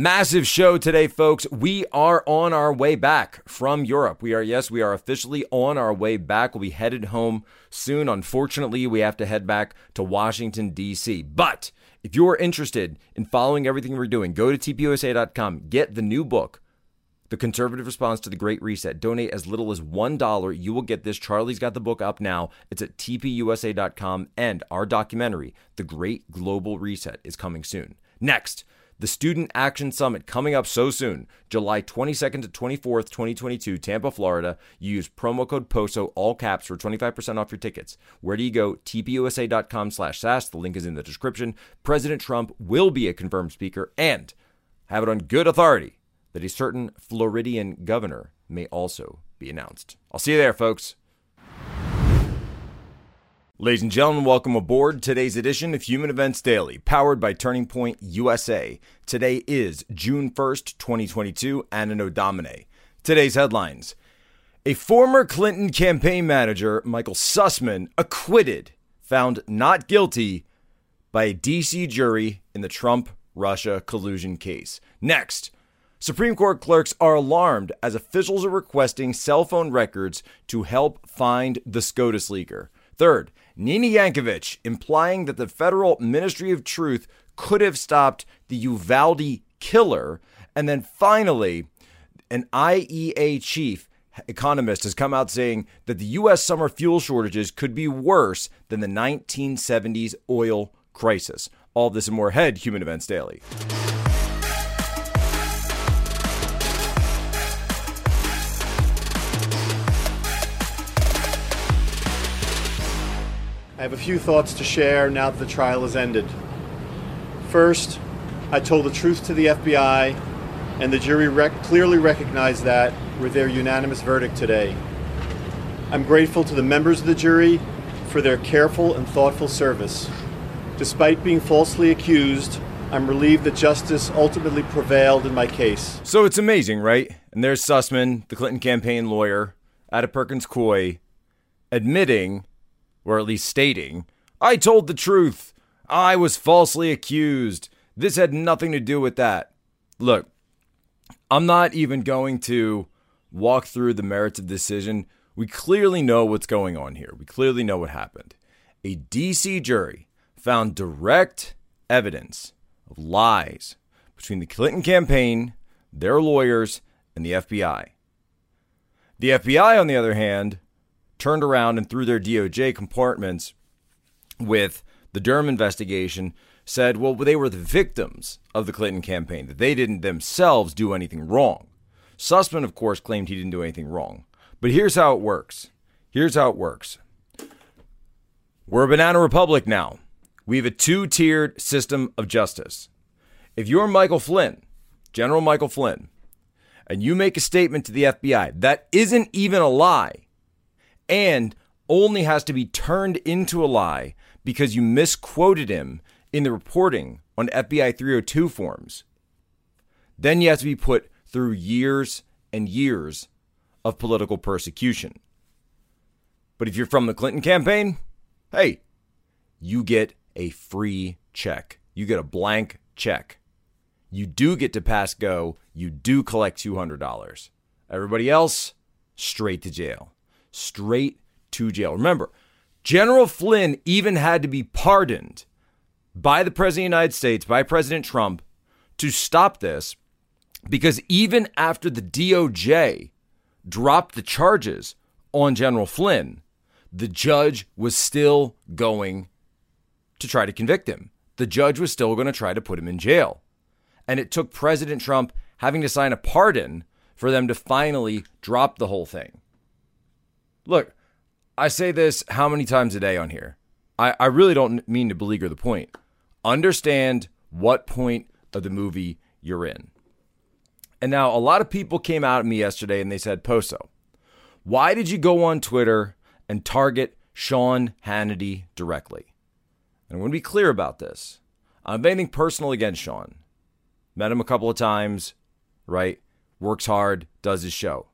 Massive show today, folks. We are on our way back from Europe. We are, yes, we are officially on our way back. We'll be headed home soon. Unfortunately, we have to head back to Washington, D.C. But if you're interested in following everything we're doing, go to tpusa.com, get the new book, The Conservative Response to the Great Reset. Donate as little as $1. You will get this. Charlie's got the book up now. It's at tpusa.com. And our documentary, The Great Global Reset, is coming soon. Next, the Student Action Summit coming up so soon, July 22nd to 24th, 2022, Tampa, Florida. You use promo code POSO, all caps, for 25% off your tickets. Where do you go? tpusa.com slash SAS. The link is in the description. President Trump will be a confirmed speaker and have it on good authority that a certain Floridian governor may also be announced. I'll see you there, folks. Ladies and gentlemen, welcome aboard today's edition of Human Events Daily, powered by Turning Point USA. Today is June 1st, 2022, Anno Domini. Today's headlines A former Clinton campaign manager, Michael Sussmann, acquitted, found not guilty by a D.C. jury in the Trump Russia collusion case. Next, Supreme Court clerks are alarmed as officials are requesting cell phone records to help find the SCOTUS leaker. Third, Nina Jankowicz implying that the federal Ministry of Truth could have stopped the Uvalde killer. And then finally, an IEA chief economist has come out saying that the U.S. summer fuel shortages could be worse than the 1970s oil crisis. All this and more ahead, Human Events Daily. Have a few thoughts to share now that the trial has ended. First, I told the truth to the FBI, and the jury rec- clearly recognized that with their unanimous verdict today. I'm grateful to the members of the jury for their careful and thoughtful service. Despite being falsely accused, I'm relieved that justice ultimately prevailed in my case. So it's amazing, right? And there's Sussmann, the Clinton campaign lawyer, out of Perkins Coie, admitting or at least stating, I told the truth. I was falsely accused. This had nothing to do with that. Look, I'm not even going to walk through the merits of the decision. We clearly know what's going on here. We clearly know what happened. A DC jury found direct evidence of lies between the Clinton campaign, their lawyers, and the FBI. The FBI, on the other hand, turned around and through their DOJ compartments with the Durham investigation said, well, they were the victims of the Clinton campaign, that they didn't themselves do anything wrong. Sussmann, of course, claimed he didn't do anything wrong. But here's how it works. Here's how it works. We're a banana republic now. We have a two tiered system of justice. If you're Michael Flynn, General Michael Flynn, and you make a statement to the FBI that isn't even a lie, and only has to be turned into a lie because you misquoted him in the reporting on FBI 302 forms, then you have to be put through years and years of political persecution. But if you're from the Clinton campaign, hey, you get a free check. You get a blank check. You do get to pass go. You do collect $200. Everybody else, straight to jail straight to jail. Remember, General Flynn even had to be pardoned by the President of the United States, by President Trump, to stop this because even after the DOJ dropped the charges on General Flynn, the judge was still going to try to convict him. The judge was still going to try to put him in jail. And it took President Trump having to sign a pardon for them to finally drop the whole thing. Look, I say this how many times a day on here? I, I really don't mean to beleaguer the point. Understand what point of the movie you're in. And now a lot of people came out at me yesterday and they said, Poso, why did you go on Twitter and target Sean Hannity directly? And I'm going to be clear about this. I don't have anything personal against Sean. Met him a couple of times, right? Works hard, does his show.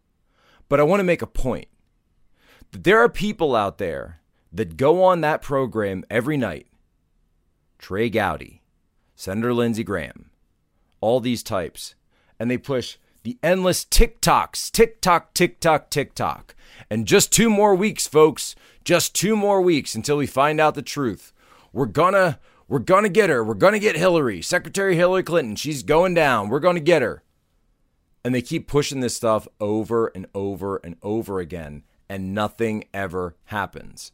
But I want to make a point there are people out there that go on that program every night. Trey Gowdy, Senator Lindsey Graham, all these types, and they push the endless TikToks, TikTok, TikTok, TikTok. And just two more weeks, folks. Just two more weeks until we find out the truth. We're gonna we're gonna get her. We're gonna get Hillary. Secretary Hillary Clinton. She's going down. We're gonna get her. And they keep pushing this stuff over and over and over again, and nothing ever happens.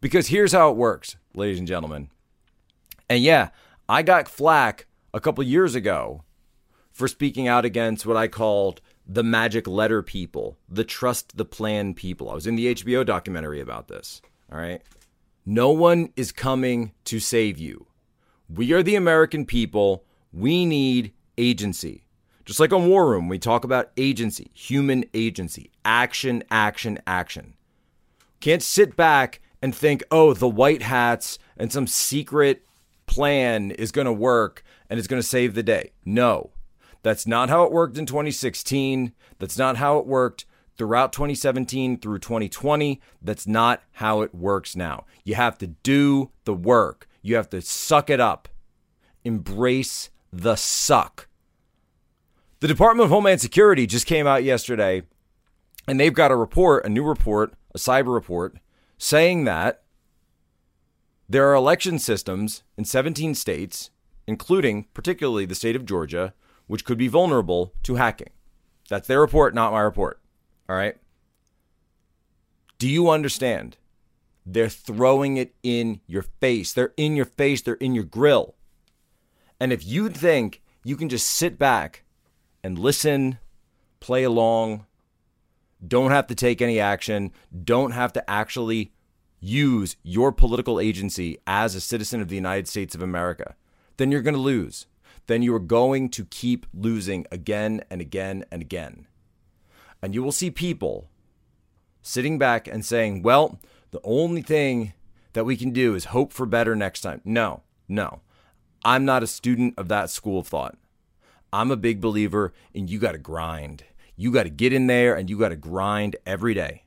Because here's how it works, ladies and gentlemen. And yeah, I got flack a couple years ago for speaking out against what I called the magic letter people, the trust the plan people. I was in the HBO documentary about this. All right. No one is coming to save you. We are the American people. We need agency. Just like on War Room, we talk about agency, human agency, action, action, action. Can't sit back and think, oh, the white hats and some secret plan is going to work and it's going to save the day. No, that's not how it worked in 2016. That's not how it worked throughout 2017 through 2020. That's not how it works now. You have to do the work, you have to suck it up, embrace the suck. The Department of Homeland Security just came out yesterday and they've got a report, a new report, a cyber report, saying that there are election systems in 17 states, including particularly the state of Georgia, which could be vulnerable to hacking. That's their report, not my report. All right. Do you understand? They're throwing it in your face. They're in your face. They're in your grill. And if you think you can just sit back and listen, play along, don't have to take any action, don't have to actually use your political agency as a citizen of the United States of America, then you're going to lose then you are going to keep losing again and again and again. And you will see people sitting back and saying, well, the only thing that we can do is hope for better next time. No, no. I'm not a student of that school of thought. I'm a big believer in you got to grind. You got to get in there and you got to grind every day.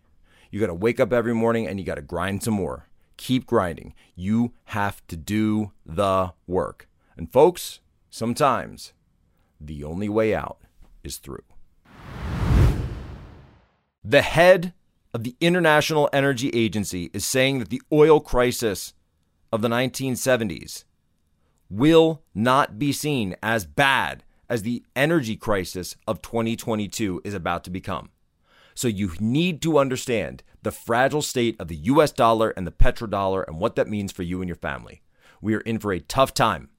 You got to wake up every morning and you got to grind some more. Keep grinding. You have to do the work. And folks, Sometimes the only way out is through. The head of the International Energy Agency is saying that the oil crisis of the 1970s will not be seen as bad as the energy crisis of 2022 is about to become. So you need to understand the fragile state of the US dollar and the petrodollar and what that means for you and your family. We are in for a tough time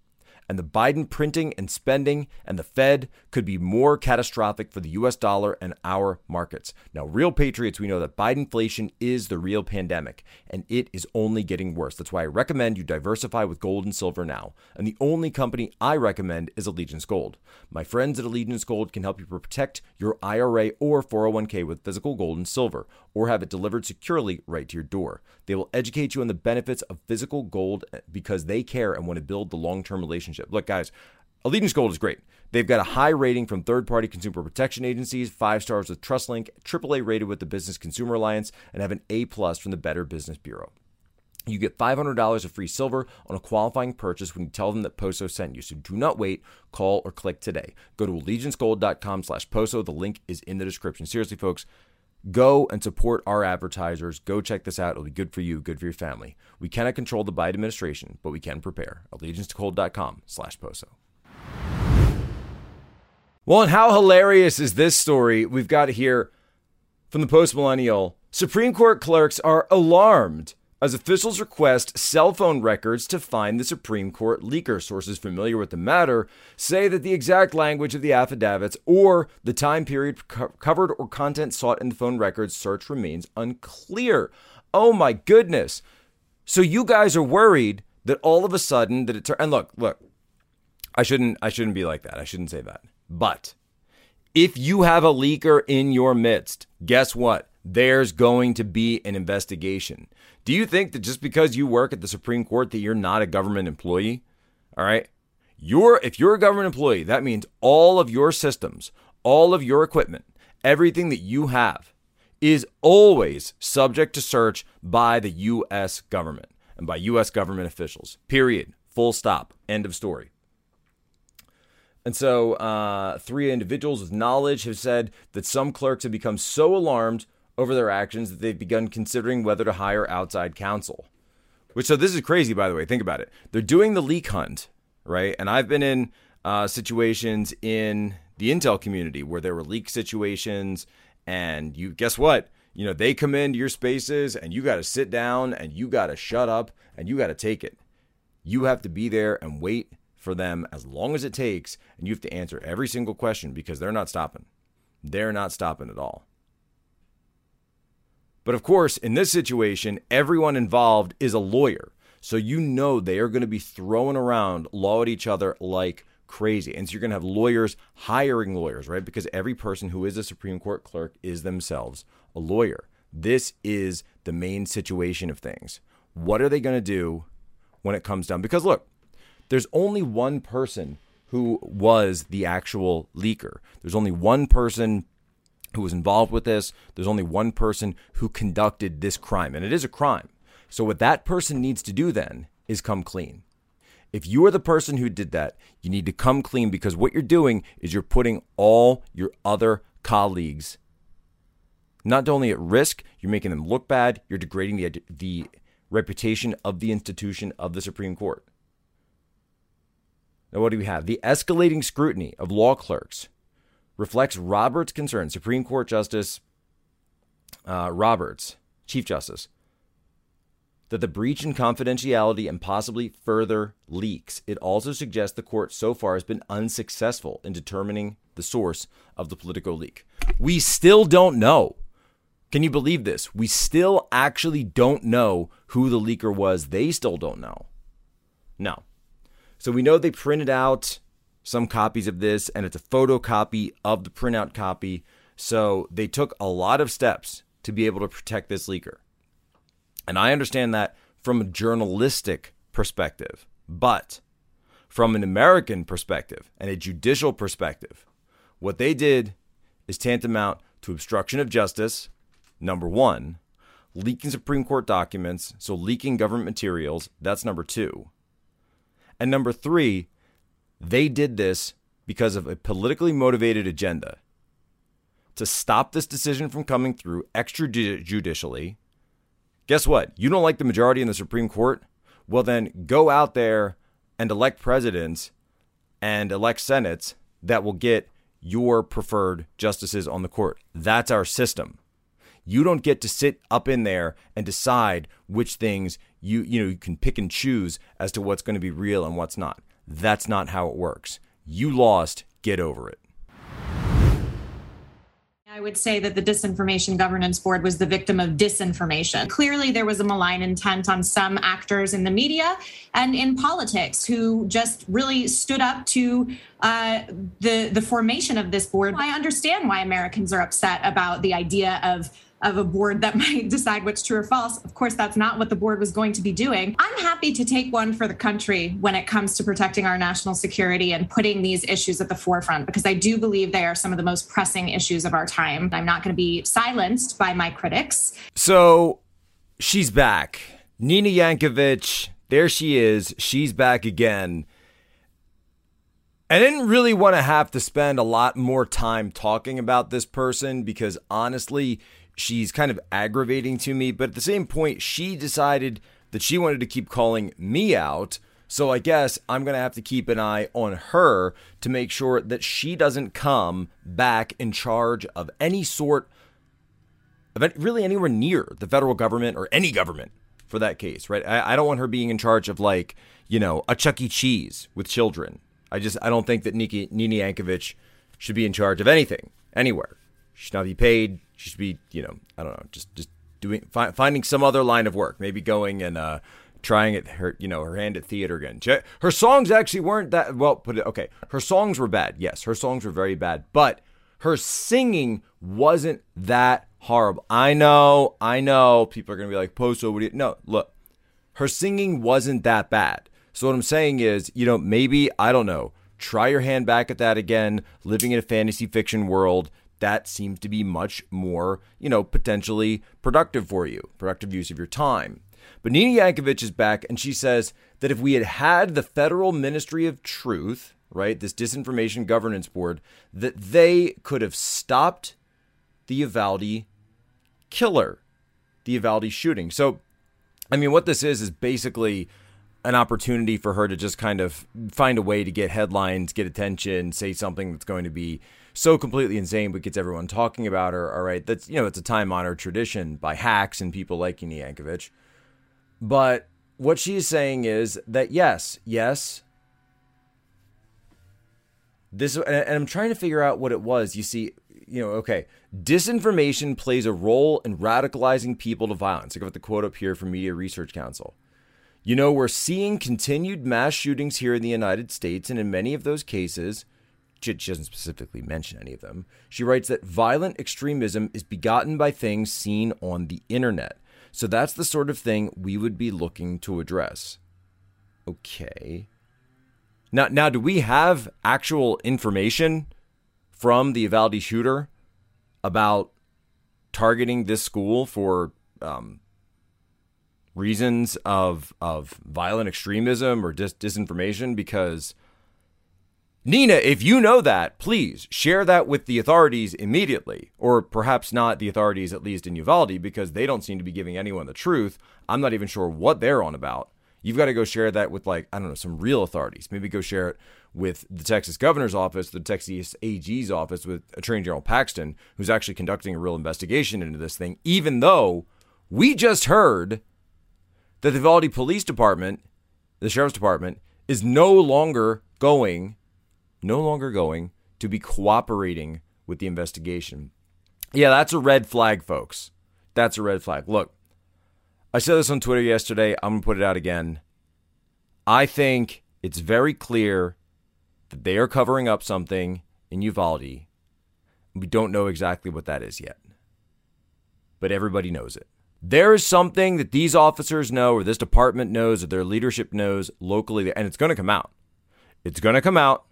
and the Biden printing and spending and the Fed could be more catastrophic for the US dollar and our markets. Now, real patriots, we know that Biden inflation is the real pandemic and it is only getting worse. That's why I recommend you diversify with gold and silver now. And the only company I recommend is Allegiance Gold. My friends at Allegiance Gold can help you protect your IRA or 401k with physical gold and silver or have it delivered securely right to your door. They will educate you on the benefits of physical gold eh, because they care and want to build the long term relationship. Look, guys, Allegiance Gold is great. They've got a high rating from third party consumer protection agencies, five stars with TrustLink, AAA rated with the Business Consumer Alliance, and have an A plus from the Better Business Bureau. You get $500 of free silver on a qualifying purchase when you tell them that Poso sent you. So do not wait, call or click today. Go to allegiancegold.com slash Poso. The link is in the description. Seriously, folks, Go and support our advertisers. Go check this out. It'll be good for you, good for your family. We cannot control the Biden administration, but we can prepare. AllegianceToGold.com slash POSO. Well, and how hilarious is this story we've got here from the post millennial? Supreme Court clerks are alarmed as officials request cell phone records to find the Supreme Court leaker. Sources familiar with the matter say that the exact language of the affidavits or the time period co- covered or content sought in the phone records search remains unclear. Oh my goodness. So you guys are worried that all of a sudden that it tur- and look, look. I shouldn't I shouldn't be like that. I shouldn't say that. But if you have a leaker in your midst, guess what? There's going to be an investigation. Do you think that just because you work at the Supreme Court that you're not a government employee? All right? You're if you're a government employee, that means all of your systems, all of your equipment, everything that you have is always subject to search by the US government and by US government officials. Period. Full stop. End of story. And so, uh, three individuals with knowledge have said that some clerks have become so alarmed over their actions that they've begun considering whether to hire outside counsel. Which, so this is crazy, by the way. Think about it. They're doing the leak hunt, right? And I've been in uh, situations in the Intel community where there were leak situations, and you guess what? You know, they come into your spaces and you got to sit down and you got to shut up and you got to take it. You have to be there and wait for them as long as it takes, and you have to answer every single question because they're not stopping. They're not stopping at all. But of course, in this situation, everyone involved is a lawyer. So you know they are going to be throwing around law at each other like crazy. And so you're going to have lawyers hiring lawyers, right? Because every person who is a Supreme Court clerk is themselves a lawyer. This is the main situation of things. What are they going to do when it comes down? Because look, there's only one person who was the actual leaker. There's only one person who was involved with this. There's only one person who conducted this crime, and it is a crime. So, what that person needs to do then is come clean. If you are the person who did that, you need to come clean because what you're doing is you're putting all your other colleagues not only at risk, you're making them look bad, you're degrading the, the reputation of the institution of the Supreme Court. Now, what do we have? The escalating scrutiny of law clerks reflects Roberts' concern, Supreme Court Justice uh, Roberts, Chief Justice, that the breach in confidentiality and possibly further leaks. It also suggests the court so far has been unsuccessful in determining the source of the Politico leak. We still don't know. Can you believe this? We still actually don't know who the leaker was. They still don't know. No. So we know they printed out some copies of this, and it's a photocopy of the printout copy. So they took a lot of steps to be able to protect this leaker. And I understand that from a journalistic perspective, but from an American perspective and a judicial perspective, what they did is tantamount to obstruction of justice, number one, leaking Supreme Court documents, so leaking government materials, that's number two. And number three, they did this because of a politically motivated agenda to stop this decision from coming through extrajudicially. Guess what? You don't like the majority in the Supreme Court? Well, then go out there and elect presidents and elect senates that will get your preferred justices on the court. That's our system. You don't get to sit up in there and decide which things you you know you can pick and choose as to what's going to be real and what's not. That's not how it works. You lost, get over it. I would say that the Disinformation Governance Board was the victim of disinformation. Clearly, there was a malign intent on some actors in the media and in politics who just really stood up to uh, the the formation of this board. I understand why Americans are upset about the idea of of a board that might decide what's true or false. Of course, that's not what the board was going to be doing. I'm happy to take one for the country when it comes to protecting our national security and putting these issues at the forefront because I do believe they are some of the most pressing issues of our time. I'm not going to be silenced by my critics. So she's back. Nina Jankowicz, there she is. She's back again. I didn't really want to have to spend a lot more time talking about this person because honestly, she's kind of aggravating to me. But at the same point, she decided that she wanted to keep calling me out. So I guess I'm going to have to keep an eye on her to make sure that she doesn't come back in charge of any sort of any, really anywhere near the federal government or any government for that case, right? I, I don't want her being in charge of like, you know, a Chuck E. Cheese with children. I just, I don't think that Nikki, Nina Jankowicz should be in charge of anything, anywhere. She should not be paid she should be, you know, I don't know, just just doing fi- finding some other line of work, maybe going and uh, trying it her, you know, her hand at theater again. Her songs actually weren't that well. Put it okay. Her songs were bad. Yes, her songs were very bad, but her singing wasn't that horrible. I know, I know. People are gonna be like, Poso, what do you? No, look, her singing wasn't that bad. So what I'm saying is, you know, maybe I don't know. Try your hand back at that again. Living in a fantasy fiction world that seems to be much more, you know, potentially productive for you, productive use of your time. But Nina Jankowicz is back and she says that if we had had the Federal Ministry of Truth, right? This disinformation governance board that they could have stopped the Uvalde killer, the Uvalde shooting. So, I mean, what this is is basically an opportunity for her to just kind of find a way to get headlines, get attention, say something that's going to be so completely insane but gets everyone talking about her. All right, that's you know, it's a time honored tradition by hacks and people like Uni Jankowicz. But what she's saying is that yes, yes, this and I'm trying to figure out what it was. You see, you know, okay, disinformation plays a role in radicalizing people to violence. I got the quote up here from Media Research Council. You know, we're seeing continued mass shootings here in the United States, and in many of those cases, she doesn't specifically mention any of them. She writes that violent extremism is begotten by things seen on the internet. So that's the sort of thing we would be looking to address. Okay. Now, now, do we have actual information from the Uvalde shooter about targeting this school for um, reasons of of violent extremism or dis- disinformation? Because Nina, if you know that, please share that with the authorities immediately, or perhaps not the authorities, at least in Uvalde, because they don't seem to be giving anyone the truth. I'm not even sure what they're on about. You've got to go share that with, like, I don't know, some real authorities. Maybe go share it with the Texas governor's office, the Texas AG's office, with Attorney General Paxton, who's actually conducting a real investigation into this thing, even though we just heard that the Uvalde Police Department, the Sheriff's Department, is no longer going no longer going to be cooperating with the investigation. Yeah, that's a red flag, folks. That's a red flag. Look, I said this on Twitter yesterday. I'm going to put it out again. I think it's very clear that they are covering up something in Uvalde. We don't know exactly what that is yet, but everybody knows it. There is something that these officers know, or this department knows, or their leadership knows locally, and it's going to come out. It's going to come out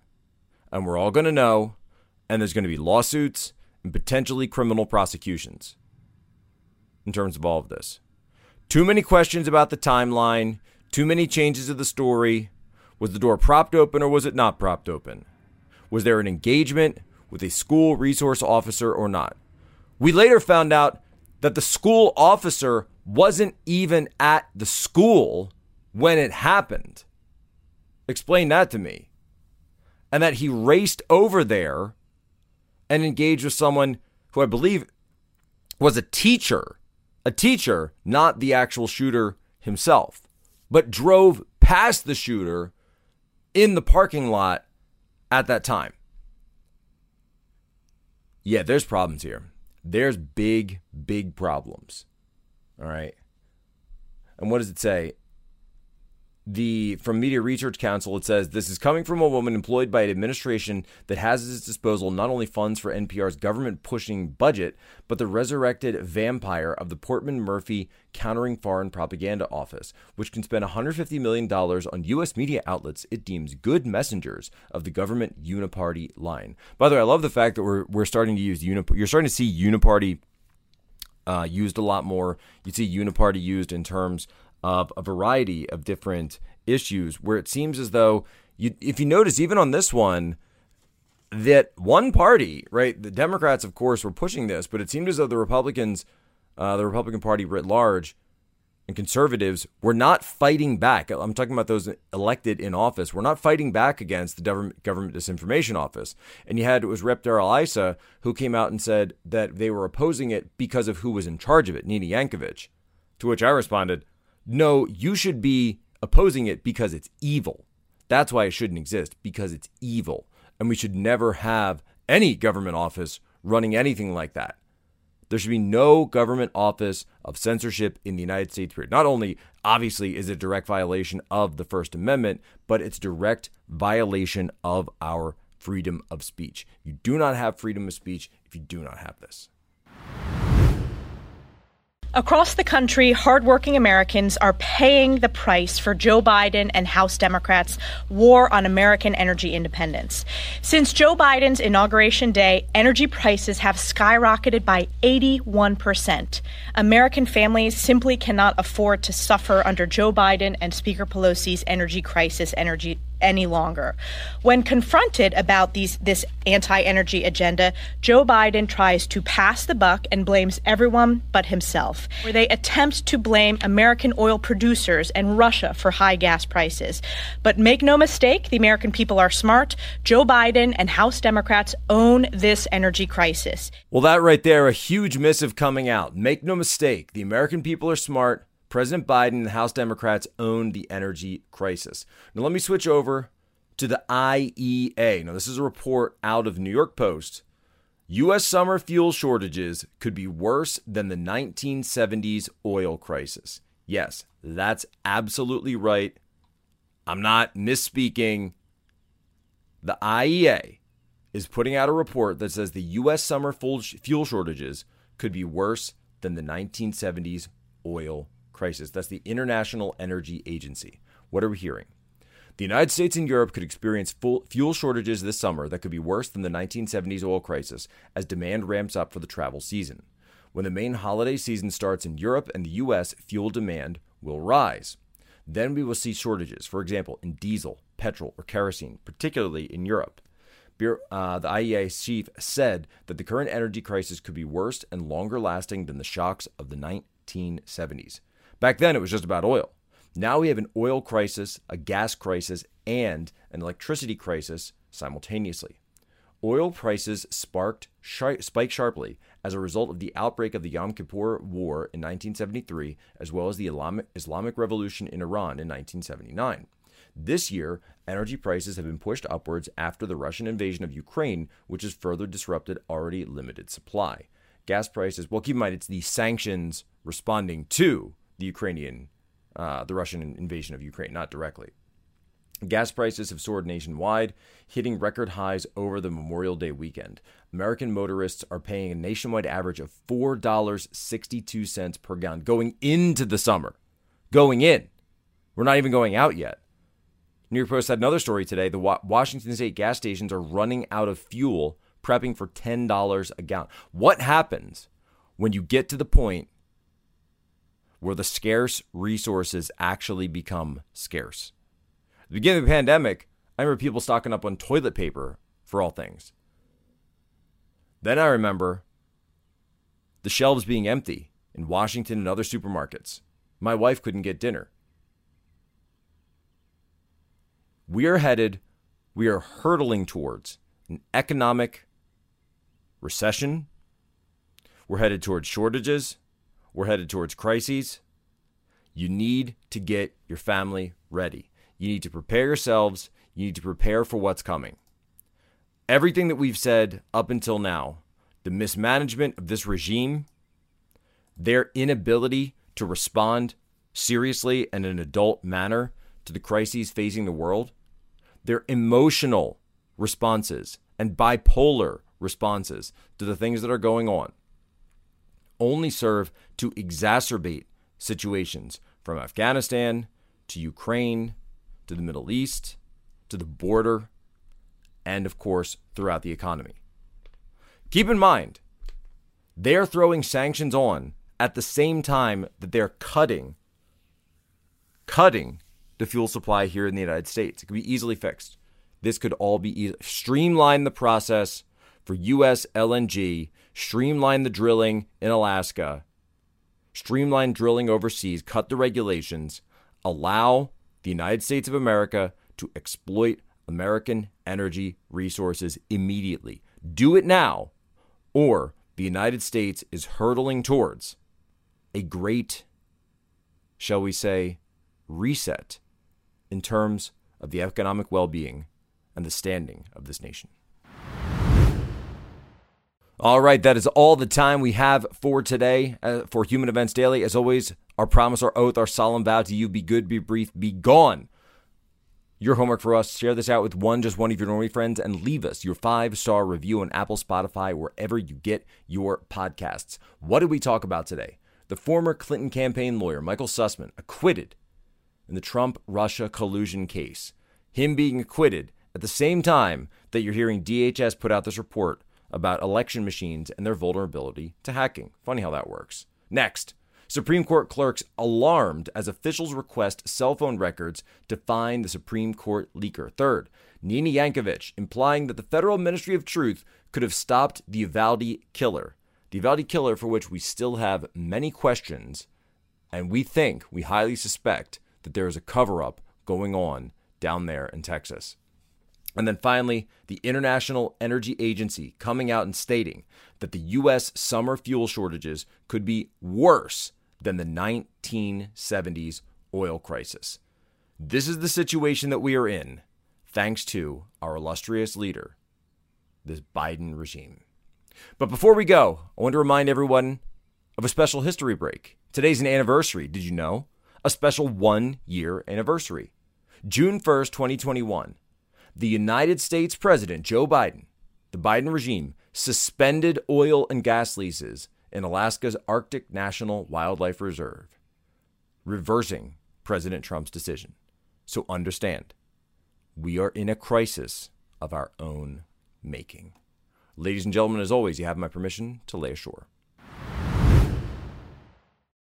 and we're all going to know, and there's going to be lawsuits and potentially criminal prosecutions in terms of all of this. Too many questions about the timeline, too many changes of the story. Was the door propped open or was it not propped open? Was there an engagement with a school resource officer or not? We later found out that the school officer wasn't even at the school when it happened. Explain that to me and that he raced over there and engaged with someone who I believe was a teacher, a teacher, not the actual shooter himself, but drove past the shooter in the parking lot at that time. Yeah, there's problems here. There's big, big problems. All right. And what does it say? The from Media Research Council, it says this is coming from a woman employed by an administration that has at its disposal not only funds for NPR's government pushing budget, but the resurrected vampire of the Portman Murphy Countering Foreign Propaganda Office, which can spend $150 million on U.S. media outlets it deems good messengers of the government uniparty line. By the way, I love the fact that we're we're starting to use unip. You're starting to see uniparty uh, used a lot more. You see uniparty used in terms of a variety of different issues where it seems as though you, if you notice, even on this one, that one party, right, the Democrats, of course, were pushing this, but it seemed as though the Republicans, uh, the Republican Party writ large, and conservatives were not fighting back. I'm talking about those elected in office. We're not fighting back against the government, government disinformation office. And you had it was Rep. Darrell Issa who came out and said that they were opposing it because of who was in charge of it, Nina Jankowicz To which I responded, no, you should be opposing it because it's evil. That's why it shouldn't exist, because it's evil. And we should never have any government office running anything like that. There should be no government office of censorship in the United States. Period. Not only, obviously, is it direct violation of the First Amendment, but it's direct violation of our freedom of speech. You do not have freedom of speech if you do not have this. Across the country, hardworking Americans are paying the price for Joe Biden and House Democrats' war on American energy independence. Since Joe Biden's inauguration day, energy prices have skyrocketed by 81%. American families simply cannot afford to suffer under Joe Biden and Speaker Pelosi's energy crisis energy any longer. When confronted about these this anti-energy agenda, Joe Biden tries to pass the buck and blames everyone but himself. Where they attempt to blame American oil producers and Russia for high gas prices. But make no mistake, the American people are smart. Joe Biden and House Democrats own this energy crisis. Well, that right there, a huge missive coming out. Make no mistake, the American people are smart. President Biden and the House Democrats own the energy crisis. Now, let me switch over to the IEA. Now, this is a report out of New York Post. U.S. summer fuel shortages could be worse than the 1970s oil crisis. Yes, that's absolutely right. I'm not misspeaking. The IEA is putting out a report that says the U.S. summer fuel shortages could be worse than the 1970s oil crisis. That's the International Energy Agency. What are we hearing? The United States and Europe could experience fuel shortages this summer that could be worse than the 1970s oil crisis as demand ramps up for the travel season. When the main holiday season starts in Europe and the US, fuel demand will rise. Then we will see shortages, for example, in diesel, petrol, or kerosene, particularly in Europe. Uh, the IEA chief said that the current energy crisis could be worse and longer lasting than the shocks of the 1970s. Back then, it was just about oil. Now we have an oil crisis, a gas crisis, and an electricity crisis simultaneously. Oil prices sparked spiked sharply as a result of the outbreak of the Yom Kippur War in 1973, as well as the Islamic Revolution in Iran in 1979. This year, energy prices have been pushed upwards after the Russian invasion of Ukraine, which has further disrupted already limited supply. Gas prices, well, keep in mind, it's the sanctions responding to the Ukrainian, uh, the Russian invasion of Ukraine, not directly. Gas prices have soared nationwide, hitting record highs over the Memorial Day weekend. American motorists are paying a nationwide average of $4.62 per gallon going into the summer. Going in. We're not even going out yet. New York Post had another story today. The Washington state gas stations are running out of fuel, prepping for $10 a gallon. What happens when you get to the point where the scarce resources actually become scarce. At the beginning of the pandemic, I remember people stocking up on toilet paper for all things. Then I remember the shelves being empty in Washington and other supermarkets. My wife couldn't get dinner. We are headed, we are hurtling towards an economic recession. We're headed towards shortages. We're headed towards crises. You need to get your family ready. You need to prepare yourselves. You need to prepare for what's coming. Everything that we've said up until now, the mismanagement of this regime, their inability to respond seriously and in an adult manner to the crises facing the world, their emotional responses and bipolar responses to the things that are going on only serve to exacerbate situations from Afghanistan to Ukraine to the Middle East to the border and, of course, throughout the economy. Keep in mind, they're throwing sanctions on at the same time that they're cutting cutting the fuel supply here in the United States. It could be easily fixed. This could all be e- streamline the process for US LNG streamline the drilling in Alaska, streamline drilling overseas, cut the regulations, allow the United States of America to exploit American energy resources immediately. Do it now, or the United States is hurtling towards a great, shall we say, reset in terms of the economic well being and the standing of this nation. All right, that is all the time we have for today uh, for Human Events Daily. As always, our promise, our oath, our solemn vow to you be good, be brief, be gone. Your homework for us share this out with one, just one of your normie friends, and leave us your five star review on Apple, Spotify, wherever you get your podcasts. What did we talk about today? The former Clinton campaign lawyer, Michael Sussmann, acquitted in the Trump Russia collusion case. Him being acquitted at the same time that you're hearing DHS put out this report about election machines and their vulnerability to hacking. Funny how that works. Next, Supreme Court clerks alarmed as officials request cell phone records to find the Supreme Court leaker. Third, Nina Jankowicz implying that the Federal Ministry of Truth could have stopped the Uvalde killer. The Uvalde killer, for which we still have many questions, and we think, we highly suspect, that there is a cover up going on down there in Texas. And then finally, the International Energy Agency coming out and stating that the U.S. summer fuel shortages could be worse than the 1970s oil crisis. This is the situation that we are in, thanks to our illustrious leader, this Biden regime. But before we go, I want to remind everyone of a special history break. Today's an anniversary, did you know? A special one year anniversary. June 1st, 2021 the United States President Joe Biden, the Biden regime, suspended oil and gas leases in Alaska's Arctic National Wildlife Reserve, reversing President Trump's decision. So understand, we are in a crisis of our own making. Ladies and gentlemen, as always, you have my permission to lay ashore.